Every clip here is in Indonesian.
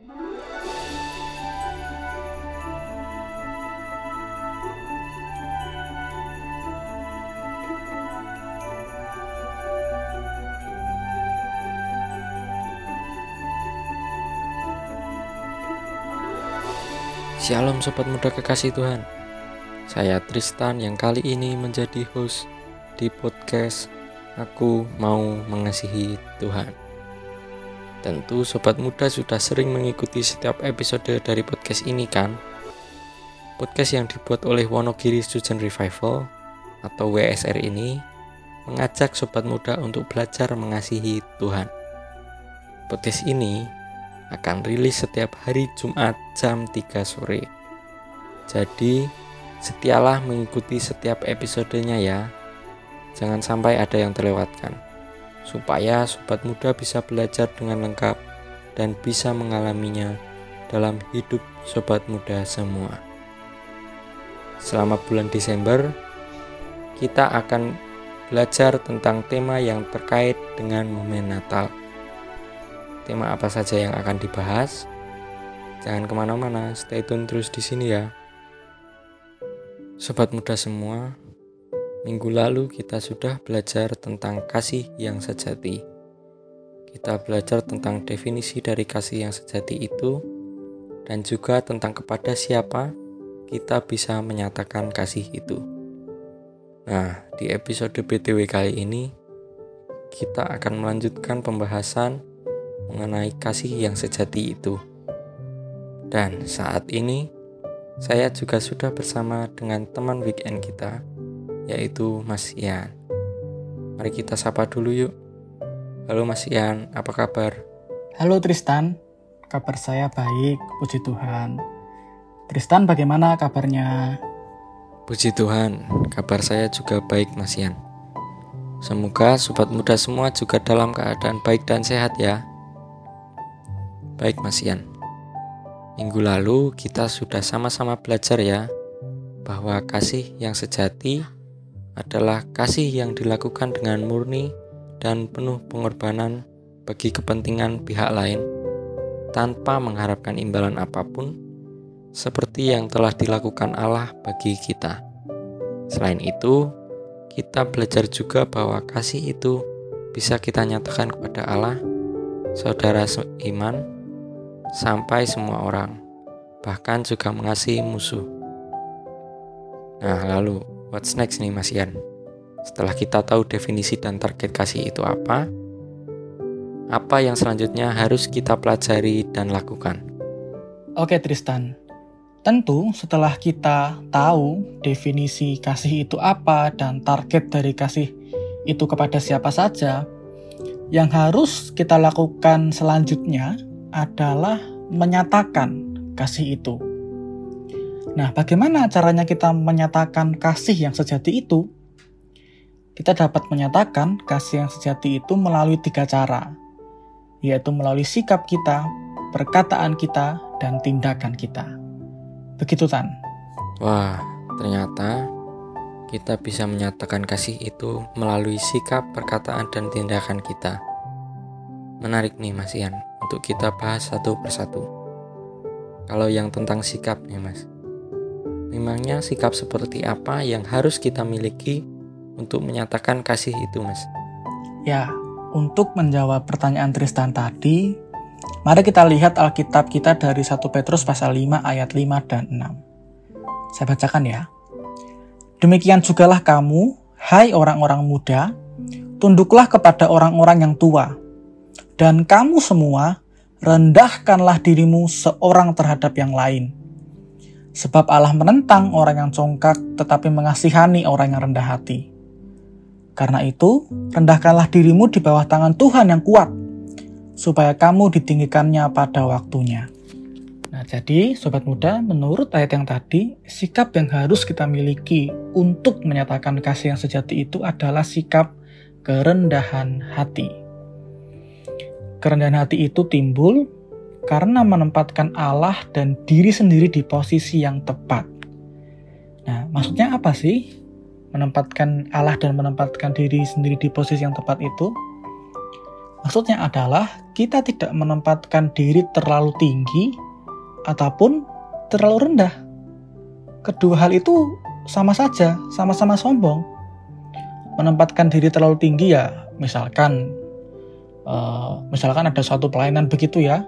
Shalom sobat muda kekasih Tuhan. Saya Tristan yang kali ini menjadi host di podcast Aku Mau Mengasihi Tuhan Tentu sobat muda sudah sering mengikuti setiap episode dari podcast ini kan Podcast yang dibuat oleh Wonogiri Student Revival atau WSR ini mengajak sobat muda untuk belajar mengasihi Tuhan Podcast ini akan rilis setiap hari Jumat jam 3 sore. Jadi, setialah mengikuti setiap episodenya ya. Jangan sampai ada yang terlewatkan. Supaya sobat muda bisa belajar dengan lengkap dan bisa mengalaminya dalam hidup sobat muda semua. Selama bulan Desember, kita akan belajar tentang tema yang terkait dengan momen Natal tema apa saja yang akan dibahas. Jangan ke mana-mana, stay tune terus di sini ya. Sobat muda semua, minggu lalu kita sudah belajar tentang kasih yang sejati. Kita belajar tentang definisi dari kasih yang sejati itu, dan juga tentang kepada siapa kita bisa menyatakan kasih itu. Nah, di episode BTW kali ini, kita akan melanjutkan pembahasan mengenai kasih yang sejati itu. Dan saat ini, saya juga sudah bersama dengan teman weekend kita, yaitu Mas Ian. Mari kita sapa dulu yuk. Halo Mas Ian, apa kabar? Halo Tristan, kabar saya baik, puji Tuhan. Tristan bagaimana kabarnya? Puji Tuhan, kabar saya juga baik Mas Ian. Semoga sobat muda semua juga dalam keadaan baik dan sehat ya. Baik Mas Ian. Minggu lalu kita sudah sama-sama belajar ya bahwa kasih yang sejati adalah kasih yang dilakukan dengan murni dan penuh pengorbanan bagi kepentingan pihak lain tanpa mengharapkan imbalan apa pun seperti yang telah dilakukan Allah bagi kita. Selain itu, kita belajar juga bahwa kasih itu bisa kita nyatakan kepada Allah, saudara seiman, sampai semua orang, bahkan juga mengasihi musuh. Nah, lalu what's next nih Mas Ian? Setelah kita tahu definisi dan target kasih itu apa, apa yang selanjutnya harus kita pelajari dan lakukan? Oke Tristan, tentu setelah kita tahu definisi kasih itu apa dan target dari kasih itu kepada siapa saja, yang harus kita lakukan selanjutnya adalah menyatakan kasih itu. Nah, bagaimana caranya kita menyatakan kasih yang sejati itu? Kita dapat menyatakan kasih yang sejati itu melalui tiga cara, yaitu melalui sikap kita, perkataan kita, dan tindakan kita. Begitu, Tan. Wah, ternyata kita bisa menyatakan kasih itu melalui sikap, perkataan, dan tindakan kita. Menarik nih, Mas Ian untuk kita bahas satu persatu. Kalau yang tentang sikap nih mas, memangnya sikap seperti apa yang harus kita miliki untuk menyatakan kasih itu mas? Ya, untuk menjawab pertanyaan Tristan tadi, mari kita lihat Alkitab kita dari 1 Petrus pasal 5 ayat 5 dan 6. Saya bacakan ya. Demikian jugalah kamu, hai orang-orang muda, tunduklah kepada orang-orang yang tua, dan kamu semua rendahkanlah dirimu seorang terhadap yang lain. Sebab Allah menentang orang yang congkak tetapi mengasihani orang yang rendah hati. Karena itu, rendahkanlah dirimu di bawah tangan Tuhan yang kuat, supaya kamu ditinggikannya pada waktunya. Nah, jadi sobat muda, menurut ayat yang tadi, sikap yang harus kita miliki untuk menyatakan kasih yang sejati itu adalah sikap kerendahan hati. Kerendahan hati itu timbul karena menempatkan Allah dan diri sendiri di posisi yang tepat. Nah, maksudnya apa sih? Menempatkan Allah dan menempatkan diri sendiri di posisi yang tepat itu? Maksudnya adalah kita tidak menempatkan diri terlalu tinggi ataupun terlalu rendah. Kedua hal itu sama saja, sama-sama sombong. Menempatkan diri terlalu tinggi ya, misalkan, uh, misalkan ada suatu pelayanan begitu ya,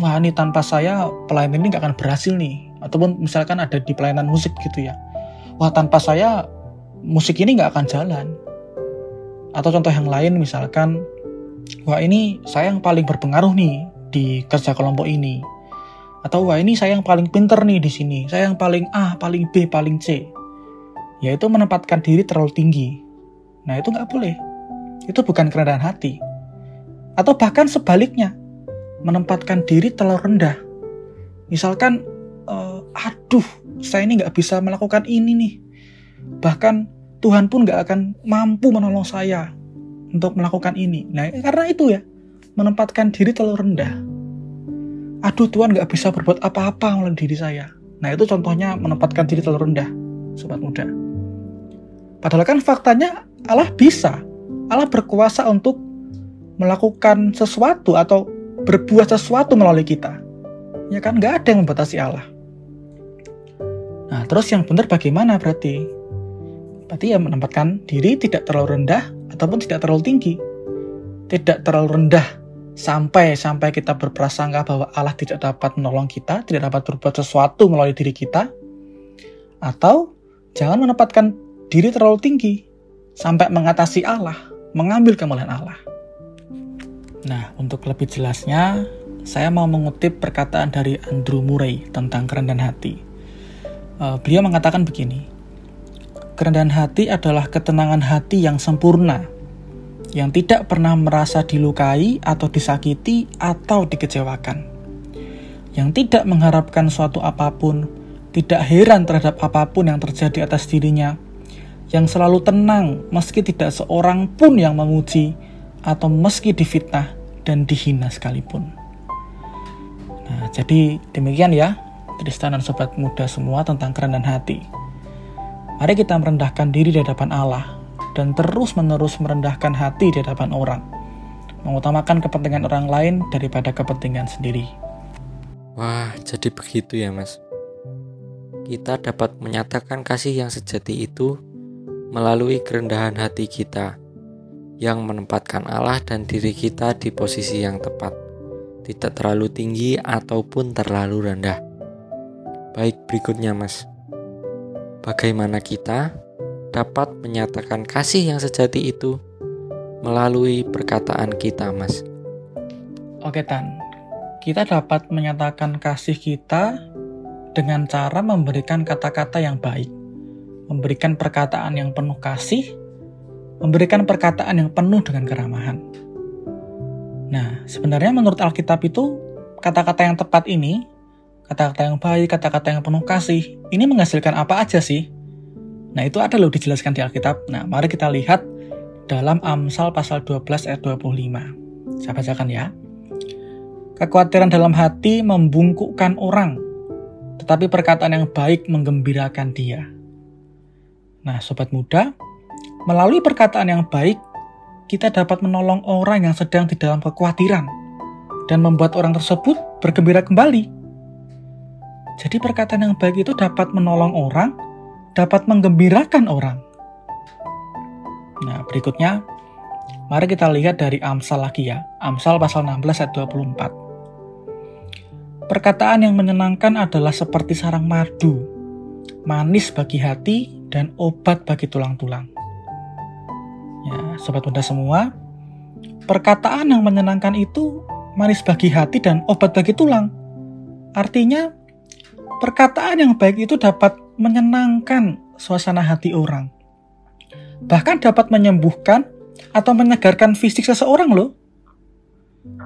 wah ini tanpa saya pelayanan ini nggak akan berhasil nih. Ataupun misalkan ada di pelayanan musik gitu ya, wah tanpa saya musik ini nggak akan jalan. Atau contoh yang lain misalkan wah ini saya yang paling berpengaruh nih di kerja kelompok ini. Atau wah ini saya yang paling pinter nih di sini, saya yang paling A, paling B, paling C. Yaitu menempatkan diri terlalu tinggi. Nah itu nggak boleh. Itu bukan kerendahan hati. Atau bahkan sebaliknya, menempatkan diri terlalu rendah. Misalkan, uh, aduh, saya ini nggak bisa melakukan ini nih. Bahkan Tuhan pun nggak akan mampu menolong saya untuk melakukan ini. Nah, karena itu ya, menempatkan diri terlalu rendah. Aduh, Tuhan nggak bisa berbuat apa-apa melalui diri saya. Nah, itu contohnya menempatkan diri terlalu rendah, sobat muda. Padahal kan faktanya Allah bisa. Allah berkuasa untuk melakukan sesuatu atau berbuat sesuatu melalui kita. Ya kan, nggak ada yang membatasi Allah. Nah, terus yang benar bagaimana berarti? Berarti ya menempatkan diri tidak terlalu rendah ataupun tidak terlalu tinggi. Tidak terlalu rendah sampai sampai kita berprasangka bahwa Allah tidak dapat menolong kita, tidak dapat berbuat sesuatu melalui diri kita. Atau jangan menempatkan diri terlalu tinggi sampai mengatasi Allah, mengambil kemuliaan Allah. Nah, untuk lebih jelasnya, saya mau mengutip perkataan dari Andrew Murray tentang kerendahan hati. Uh, beliau mengatakan begini, Kerendahan hati adalah ketenangan hati yang sempurna, yang tidak pernah merasa dilukai atau disakiti atau dikecewakan, yang tidak mengharapkan suatu apa pun, tidak heran terhadap apa pun yang terjadi atas dirinya, yang selalu tenang meski tidak seorang pun yang memuji atau meski difitnah dan dihina sekalipun. Nah, jadi demikian ya, Tristan dan sobat muda semua tentang kerendahan hati. Mari kita merendahkan diri di hadapan Allah dan terus-menerus merendahkan hati di hadapan orang, mengutamakan kepentingan orang lain daripada kepentingan sendiri. Wah, jadi begitu ya, Mas. Kita dapat menyatakan kasih yang sejati itu melalui kerendahan hati kita yang menempatkan Allah dan diri kita di posisi yang tepat, tidak terlalu tinggi ataupun terlalu rendah. Baik, berikutnya, Mas bagaimana kita dapat menyatakan kasih yang sejati itu melalui perkataan kita, Mas. Oke, Tan. Kita dapat menyatakan kasih kita dengan cara memberikan kata-kata yang baik, memberikan perkataan yang penuh kasih, memberikan perkataan yang penuh dengan keramahan. Nah, sebenarnya menurut Alkitab itu kata-kata yang tepat ini kata-kata yang baik, kata-kata yang penuh kasih, ini menghasilkan apa aja sih? Nah, itu ada loh dijelaskan di Alkitab. Nah, mari kita lihat dalam Amsal pasal 12 ayat 25. Saya bacakan ya. Kekhawatiran dalam hati membungkukkan orang, tetapi perkataan yang baik menggembirakan dia. Nah, sobat muda, melalui perkataan yang baik, kita dapat menolong orang yang sedang di dalam kekhawatiran dan membuat orang tersebut bergembira kembali. Jadi perkataan yang baik itu dapat menolong orang, dapat menggembirakan orang. Nah, berikutnya mari kita lihat dari Amsal lagi ya. Amsal pasal 16 ayat 24. Perkataan yang menyenangkan adalah seperti sarang madu, manis bagi hati dan obat bagi tulang-tulang. Ya, sobat muda semua, perkataan yang menyenangkan itu manis bagi hati dan obat bagi tulang. Artinya, Perkataan yang baik itu dapat menyenangkan suasana hati orang. Bahkan dapat menyembuhkan atau menyegarkan fisik seseorang loh.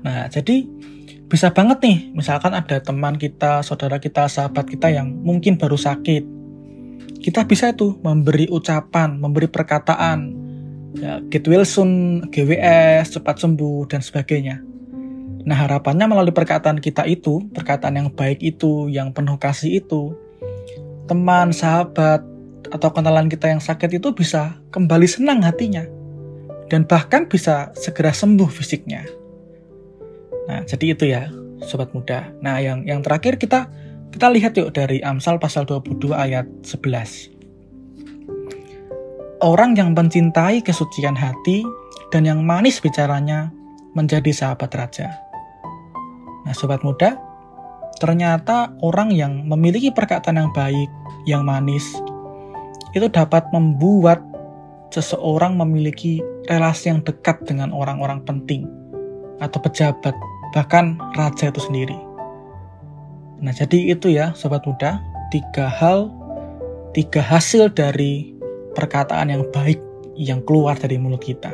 Nah, jadi bisa banget nih, misalkan ada teman kita, saudara kita, sahabat kita yang mungkin baru sakit. Kita bisa itu memberi ucapan, memberi perkataan, ya, get well soon, GWS, cepat sembuh, dan sebagainya. Nah, harapannya melalui perkataan kita itu, perkataan yang baik itu, yang penuh kasih itu, teman, sahabat, atau kenalan kita yang sakit itu bisa kembali senang hatinya. dan bahkan bisa segera sembuh fisiknya. Nah, jadi itu ya, sobat muda. Nah, yang yang terakhir kita kita lihat yuk dari Amsal pasal 22 ayat 11. Orang yang mencintai kesucian hati dan yang manis bicaranya menjadi sahabat raja. Nah, sobat muda, ternyata orang yang memiliki perkataan yang baik, yang manis, itu dapat membuat seseorang memiliki relasi yang dekat dengan orang-orang penting atau pejabat, bahkan raja itu sendiri. Nah, jadi itu ya, sobat muda, tiga hal, tiga hasil dari perkataan yang baik yang keluar dari mulut kita.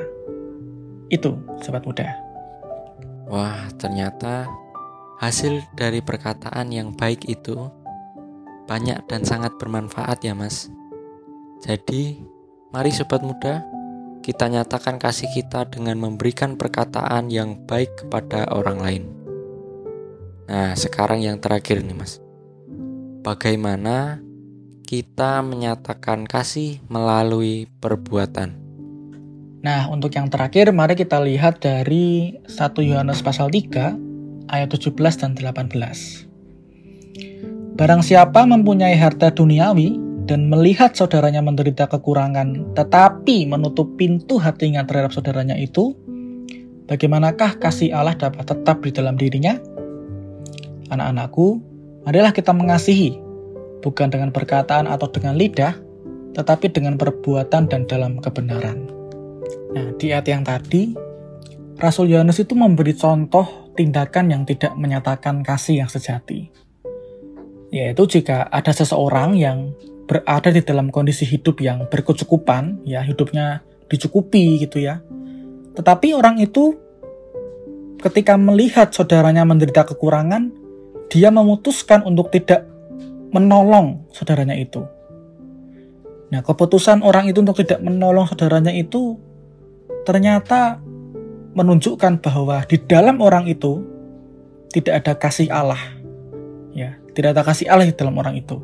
Itu, sobat muda. Wah, ternyata hasil dari perkataan yang baik itu banyak dan sangat bermanfaat ya, Mas. Jadi, mari sobat muda, kita nyatakan kasih kita dengan memberikan perkataan yang baik kepada orang lain. Nah, sekarang yang terakhir nih, Mas. Bagaimana kita menyatakan kasih melalui perbuatan? Nah, untuk yang terakhir, mari kita lihat dari 1 Yohanes pasal 3, ayat 17 dan 18. Barang siapa mempunyai harta duniawi dan melihat saudaranya menderita kekurangan, tetapi menutup pintu hatinya terhadap saudaranya itu, bagaimanakah kasih Allah dapat tetap di dalam dirinya? Anak-anakku, marilah kita mengasihi, bukan dengan perkataan atau dengan lidah, tetapi dengan perbuatan dan dalam kebenaran. Nah, di ayat yang tadi, Rasul Yohanes itu memberi contoh tindakan yang tidak menyatakan kasih yang sejati. Yaitu jika ada seseorang yang berada di dalam kondisi hidup yang berkecukupan, ya hidupnya dicukupi gitu ya. Tetapi orang itu ketika melihat saudaranya menderita kekurangan, dia memutuskan untuk tidak menolong saudaranya itu. Nah, keputusan orang itu untuk tidak menolong saudaranya itu ternyata menunjukkan bahwa di dalam orang itu tidak ada kasih Allah. Ya, tidak ada kasih Allah di dalam orang itu.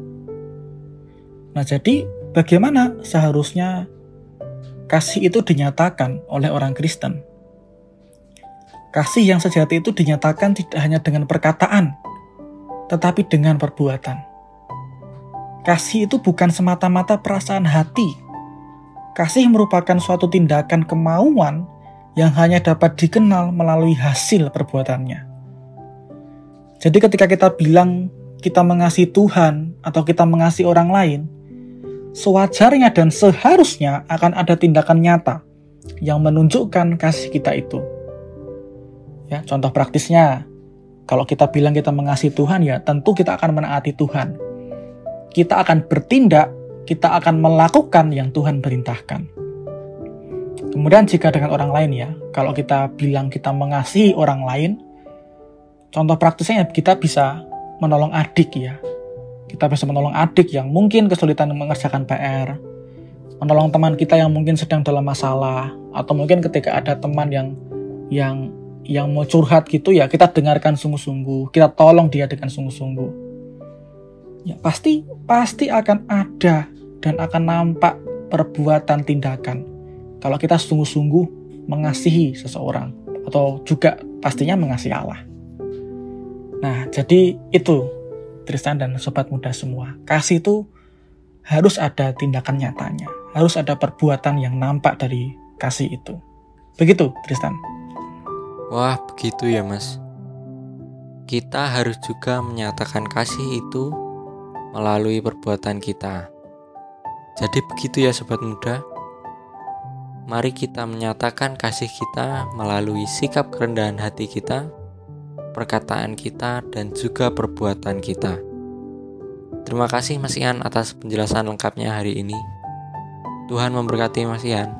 Nah, jadi bagaimana seharusnya kasih itu dinyatakan oleh orang Kristen? Kasih yang sejati itu dinyatakan tidak hanya dengan perkataan, tetapi dengan perbuatan. Kasih itu bukan semata-mata perasaan hati. Kasih merupakan suatu tindakan kemauan yang hanya dapat dikenal melalui hasil perbuatannya. Jadi ketika kita bilang kita mengasihi Tuhan atau kita mengasihi orang lain, sewajarnya dan seharusnya akan ada tindakan nyata yang menunjukkan kasih kita itu. Ya, contoh praktisnya, kalau kita bilang kita mengasihi Tuhan ya tentu kita akan menaati Tuhan. Kita akan bertindak, kita akan melakukan yang Tuhan perintahkan. Kemudian jika dengan orang lain ya, kalau kita bilang kita mengasihi orang lain, contoh praktisnya kita bisa menolong adik ya, kita bisa menolong adik yang mungkin kesulitan mengerjakan PR, menolong teman kita yang mungkin sedang dalam masalah, atau mungkin ketika ada teman yang yang yang mau curhat gitu ya kita dengarkan sungguh-sungguh, kita tolong dia dengan sungguh-sungguh. Ya pasti pasti akan ada dan akan nampak perbuatan tindakan kalau kita sungguh-sungguh mengasihi seseorang atau juga pastinya mengasihi Allah. Nah, jadi itu Tristan dan sobat muda semua. Kasih itu harus ada tindakan nyatanya, harus ada perbuatan yang nampak dari kasih itu. Begitu, Tristan. Wah, begitu ya, Mas. Kita harus juga menyatakan kasih itu melalui perbuatan kita. Jadi begitu ya sobat muda. Mari kita menyatakan kasih kita melalui sikap kerendahan hati kita perkataan kita, dan juga perbuatan kita. Terima kasih Mas Ian atas penjelasan lengkapnya hari ini. Tuhan memberkati Mas Ian.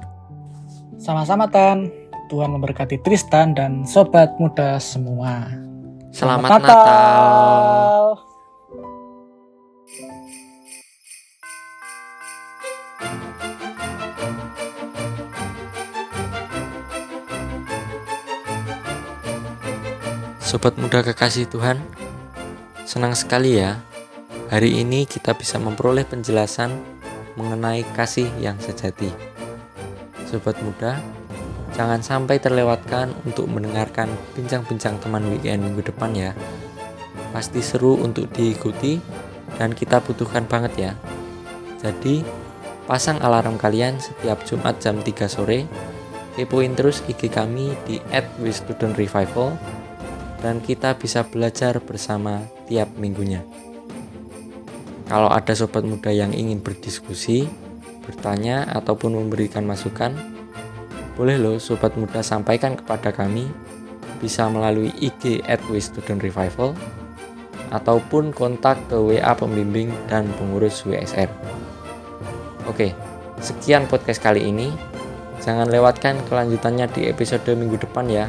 Sama-sama Tan. Tuhan memberkati Tristan dan sobat muda semua. Selamat, Selamat Natal. Natal. Sobat muda kekasih Tuhan, senang sekali ya. Hari ini kita bisa memperoleh penjelasan mengenai kasih yang sejati. Sobat muda, Jangan sampai terlewatkan untuk mendengarkan bincang-bincang teman weekend minggu depan ya. Pasti seru untuk diikuti dan kita butuhkan banget ya. Jadi, pasang alarm kalian setiap Jumat jam 3 sore. Kepoin terus IG kami di @wisstudentrevival dan kita bisa belajar bersama tiap minggunya. Kalau ada sobat muda yang ingin berdiskusi, bertanya ataupun memberikan masukan, boleh loh sobat muda sampaikan kepada kami bisa melalui IG at Student Revival ataupun kontak ke WA pembimbing dan pengurus WSR. Oke, sekian podcast kali ini. Jangan lewatkan kelanjutannya di episode minggu depan ya.